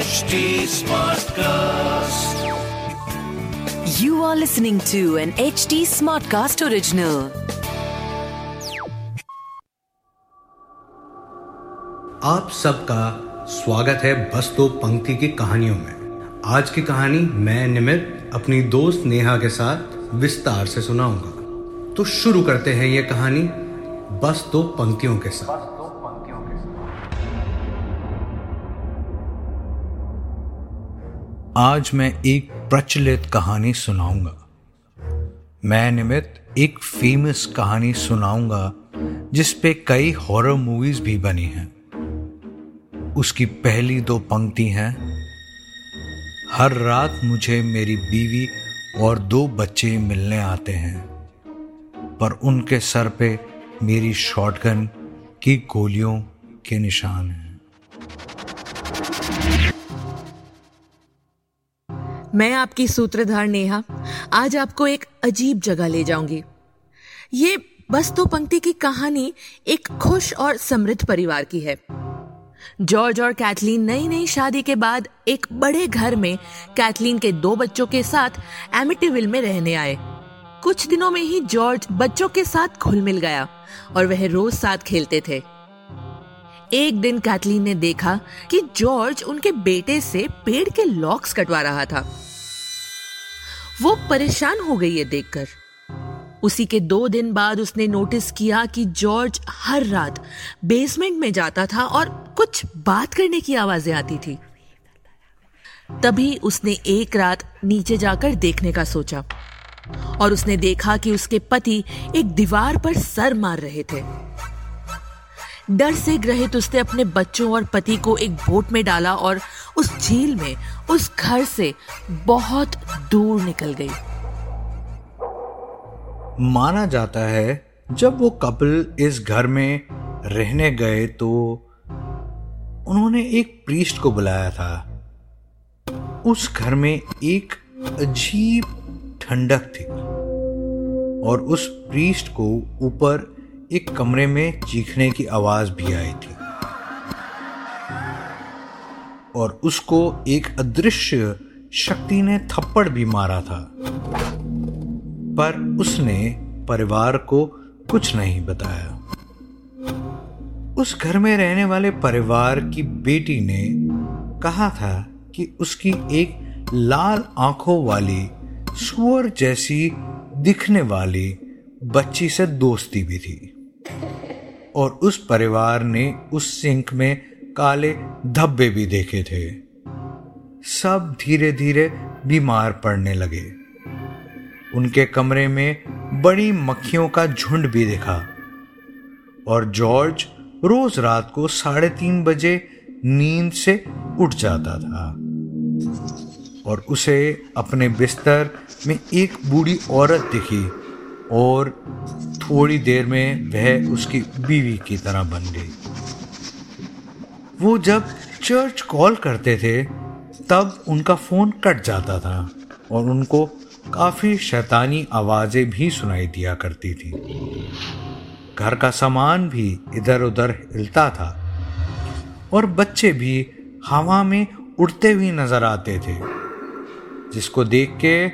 HD Smartcast. You are listening to an HD Smartcast original. आप सबका स्वागत है बस दो पंक्ति की कहानियों में आज की कहानी मैं निमित अपनी दोस्त नेहा के साथ विस्तार से सुनाऊँगा तो शुरू करते हैं ये कहानी बस दो पंक्तियों के साथ आज मैं एक प्रचलित कहानी सुनाऊँगा। मैं निमित एक फ़ेमस कहानी सुनाऊँगा, जिस पे कई हॉरर मूवीज़ भी बनी हैं। उसकी पहली दो पंक्ति हैं, हर रात मुझे मेरी बीवी और दो बच्चे मिलने आते हैं, पर उनके सर पे मेरी शॉटगन की गोलियों के निशान हैं। मैं आपकी सूत्रधार नेहा। आज आपको एक अजीब जगह ले जाऊँगी। ये बस तो पंक्ति की कहानी एक खुश और समृद्ध परिवार की है। जॉर्ज और कैथलीन नई नई शादी के बाद एक बड़े घर में कैथलीन के दो बच्चों के साथ एमिटीविल में रहने आए। कुछ दिनों में ही जॉर्ज बच्चों के साथ घुल मिल गया और वह रोज साथ खेलते थे। एक दिन कैथलीन ने देखा कि जॉर्ज उनके बेटे से पेड़ के लॉक्स कटवा रहा था। वो परेशान हो गई है देखकर। उसी के दो दिन बाद उसने नोटिस किया कि जॉर्ज हर रात बेसमेंट में जाता था और कुछ बात करने की आवाज़ें आती थी। तभी उसने एक रात नीचे जाकर देखने का सोचा और उसने देखा कि उसके पति एक दीवार पर सर मार रहे थे। डर से ग्रहित उसने अपने बच्चों और पति को एक बोट में डाला और उस झील में, उस घर से बहुत दूर निकल गई। माना जाता है, जब वो कपल इस घर में रहने गए तो उन्होंने एक प्रीस्ट को बुलाया था। उस घर में एक अजीब ठंडक थी और उस प्रीस्ट को ऊपर एक कमरे में चीखने की आवाज़ भी आई थी। और उसको एक अदृश्य शक्ति ने थप्पड़ भी मारा था। पर उसने परिवार को कुछ नहीं बताया। उस घर में रहने वाले परिवार की बेटी ने कहा था कि उसकी एक लाल आँखों वाली, सुअर जैसी दिखने वाली बच्ची से दोस्ती भी थी। और उस परिवार ने उस सिंक में काले धब्बे भी देखे थे। सब धीरे धीरे बीमार पड़ने लगे। उनके कमरे में बड़ी मक्खियों का झुंड भी दिखा। और जॉर्ज रोज रात को साढ़े तीन बजे नींद से उठ जाता था। और उसे अपने बिस्तर में एक बूढ़ी औरत दिखी और थोड़ी देर में वह उसकी बीवी की तरह बन गई। वो जब चर्च कॉल करते थे, तब उनका फ़ोन कट जाता था और उनको काफ़ी शैतानी आवाज़ें भी सुनाई दिया करती थी। घर का सामान भी इधर उधर हिलता था और बच्चे भी हवा में उड़ते हुए नज़र आते थे, जिसको देख के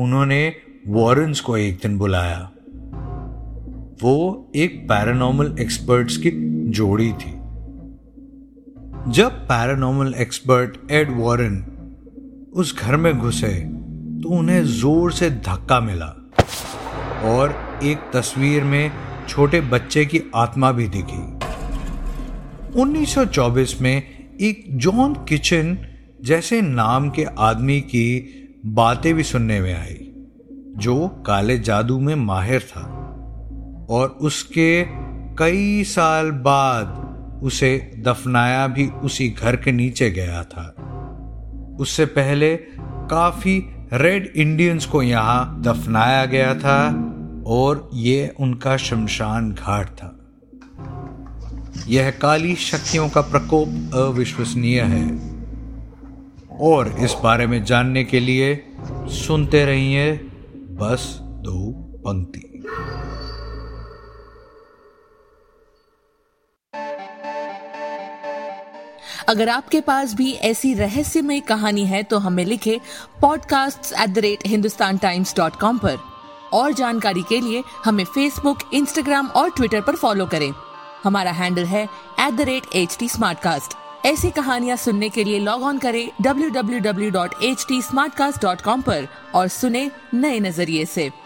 उन्होंने वॉरेंस को एक दिन बुलाया। वो एक पैरानॉर्मल एक्सपर्ट्स की जोड़ी थी। जब पैरानॉर्मल एक्सपर्ट एड वॉरेन उस घर में घुसे तो उन्हें ज़ोर से धक्का मिला और एक तस्वीर में छोटे बच्चे की आत्मा भी दिखी। 1924 में एक जॉन किचन जैसे नाम के आदमी की बातें भी सुनने में आई, जो काले जादू में माहिर था। और उसके कई साल बाद उसे दफनाया भी उसी घर के नीचे गया था। उससे पहले काफ़ी रेड इंडियंस को यहाँ दफनाया गया था और ये उनका शमशान घाट था। यह काली शक्तियों का प्रकोप अविश्वसनीय है और इस बारे में जानने के लिए सुनते रहिए बस दो पंक्ति। अगर आपके पास भी ऐसी रहस्यमय कहानी है तो हमें लिखे podcast at the rate Hindustan Times dot com पर। और जानकारी के लिए हमें फेसबुक इंस्टाग्राम और ट्विटर पर फॉलो करें। हमारा हैंडल है at the rate H T ऐसी कहानियाँ सुनने के लिए लॉग ऑन करें www.htsmartcast.com पर और सुने नए नज़रिए से।